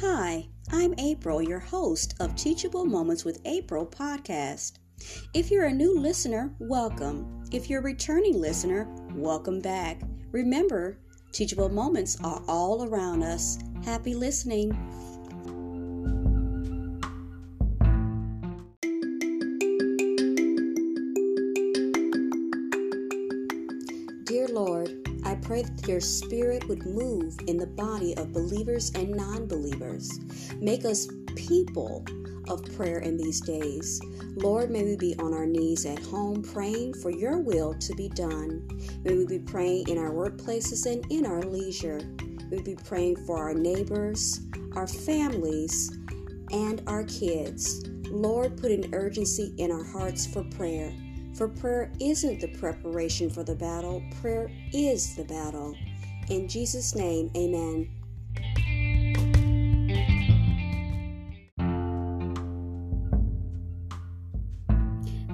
Hi, I'm April, your host of Teachable Moments with April podcast. If you're a new listener, welcome. If you're a returning listener, welcome back. Remember, teachable moments are all around us. Happy listening. Pray that your spirit would move in the body of believers and non believers. Make us people of prayer in these days. Lord, may we be on our knees at home praying for your will to be done. May we be praying in our workplaces and in our leisure. We be praying for our neighbors, our families, and our kids. Lord, put an urgency in our hearts for prayer. For prayer isn't the preparation for the battle, prayer is the battle. In Jesus' name, amen.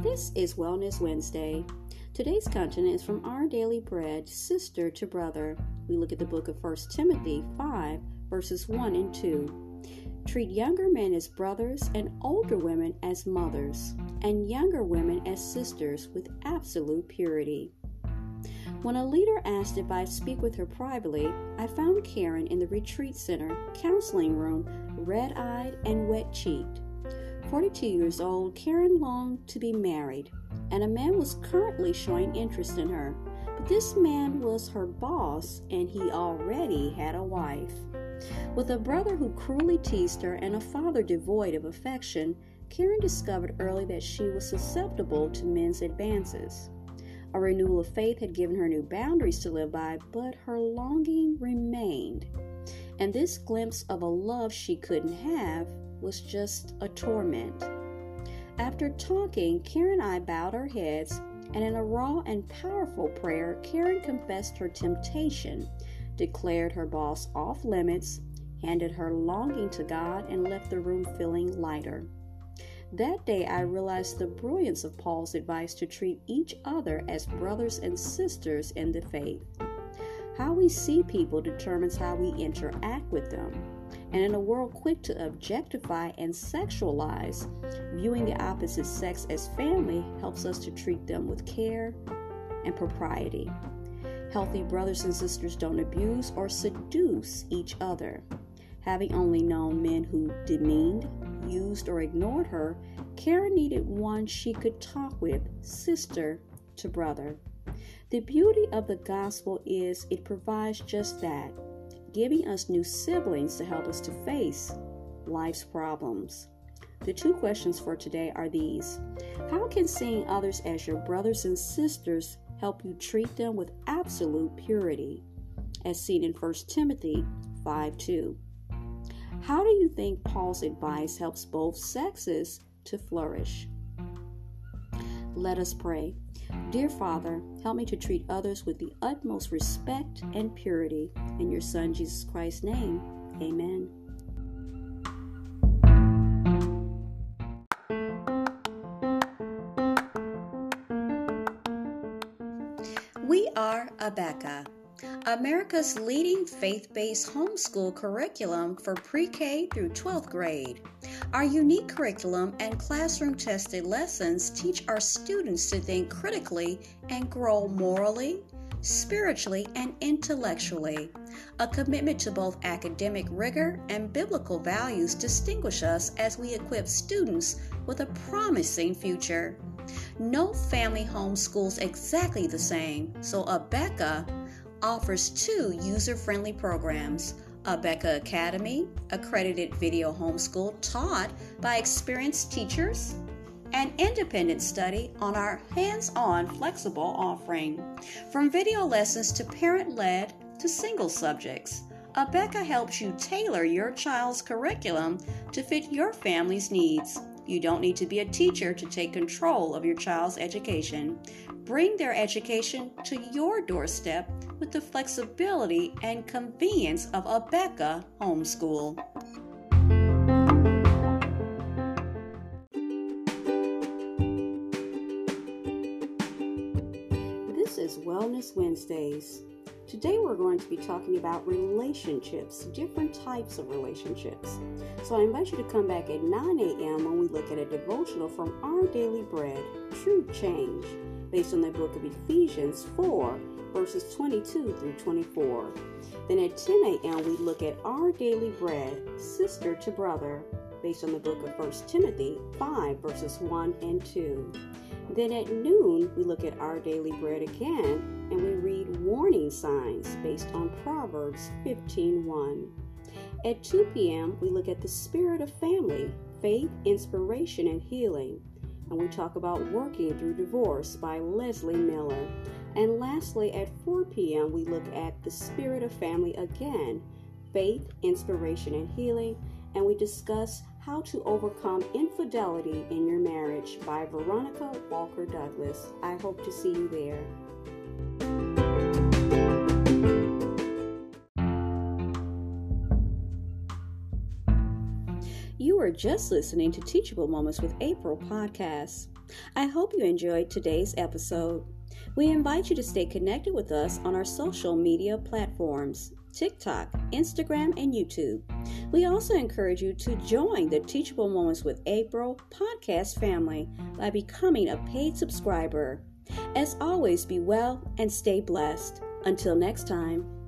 This is Wellness Wednesday. Today's content is from Our Daily Bread, Sister to Brother. We look at the book of 1 Timothy 5, verses 1 and 2. Treat younger men as brothers and older women as mothers, and younger women as sisters with absolute purity. When a leader asked if I'd speak with her privately, I found Karen in the retreat center counseling room, red eyed and wet cheeked. 42 years old, Karen longed to be married, and a man was currently showing interest in her. But this man was her boss, and he already had a wife. With a brother who cruelly teased her and a father devoid of affection, Karen discovered early that she was susceptible to men's advances. A renewal of faith had given her new boundaries to live by, but her longing remained. And this glimpse of a love she couldn't have was just a torment. After talking, Karen and I bowed our heads, and in a raw and powerful prayer, Karen confessed her temptation declared her boss off limits, handed her longing to God, and left the room feeling lighter. That day, I realized the brilliance of Paul's advice to treat each other as brothers and sisters in the faith. How we see people determines how we interact with them. And in a world quick to objectify and sexualize, viewing the opposite sex as family helps us to treat them with care and propriety. Healthy brothers and sisters don't abuse or seduce each other. Having only known men who demeaned, used, or ignored her, Karen needed one she could talk with, sister to brother. The beauty of the gospel is it provides just that, giving us new siblings to help us to face life's problems. The two questions for today are these How can seeing others as your brothers and sisters help you treat them with absolute purity, as seen in 1 Timothy 5 2. How do you think Paul's advice helps both sexes to flourish? Let us pray. Dear Father, help me to treat others with the utmost respect and purity. In your Son, Jesus Christ's name, amen. We are Abeka, America's leading faith based homeschool curriculum for pre K through 12th grade. Our unique curriculum and classroom tested lessons teach our students to think critically and grow morally, spiritually, and intellectually. A commitment to both academic rigor and biblical values distinguish us as we equip students with a promising future. No family homeschools exactly the same, so Abeka offers two user friendly programs. Abeka Academy, accredited video homeschool taught by experienced teachers, and independent study on our hands on flexible offering. From video lessons to parent led to single subjects, Abeka helps you tailor your child's curriculum to fit your family's needs. You don't need to be a teacher to take control of your child's education. Bring their education to your doorstep with the flexibility and convenience of a Becca Homeschool. This is Wellness Wednesdays. Today we're going to be talking about relationships, different types of relationships. So I invite you to come back at 9 a.m. when we look at a devotional from Our Daily Bread, True Change, based on the book of Ephesians 4, verses 22 through 24. Then at 10 a.m., we look at Our Daily Bread, Sister to Brother, based on the book of 1 Timothy 5, verses 1 and 2. Then at noon, we look at Our Daily Bread again and we read Warning Signs based on Proverbs 15:1. At 2 p.m., we look at The Spirit of Family, Faith, Inspiration, and Healing. And we talk about Working Through Divorce by Leslie Miller. And lastly, at 4 p.m., we look at The Spirit of Family again, Faith, Inspiration, and Healing. And we discuss how to Overcome Infidelity in Your Marriage by Veronica Walker Douglas. I hope to see you there. Are just listening to Teachable Moments with April podcast. I hope you enjoyed today's episode. We invite you to stay connected with us on our social media platforms. TikTok, Instagram, and YouTube. We also encourage you to join the Teachable Moments with April podcast family by becoming a paid subscriber. As always, be well and stay blessed. Until next time.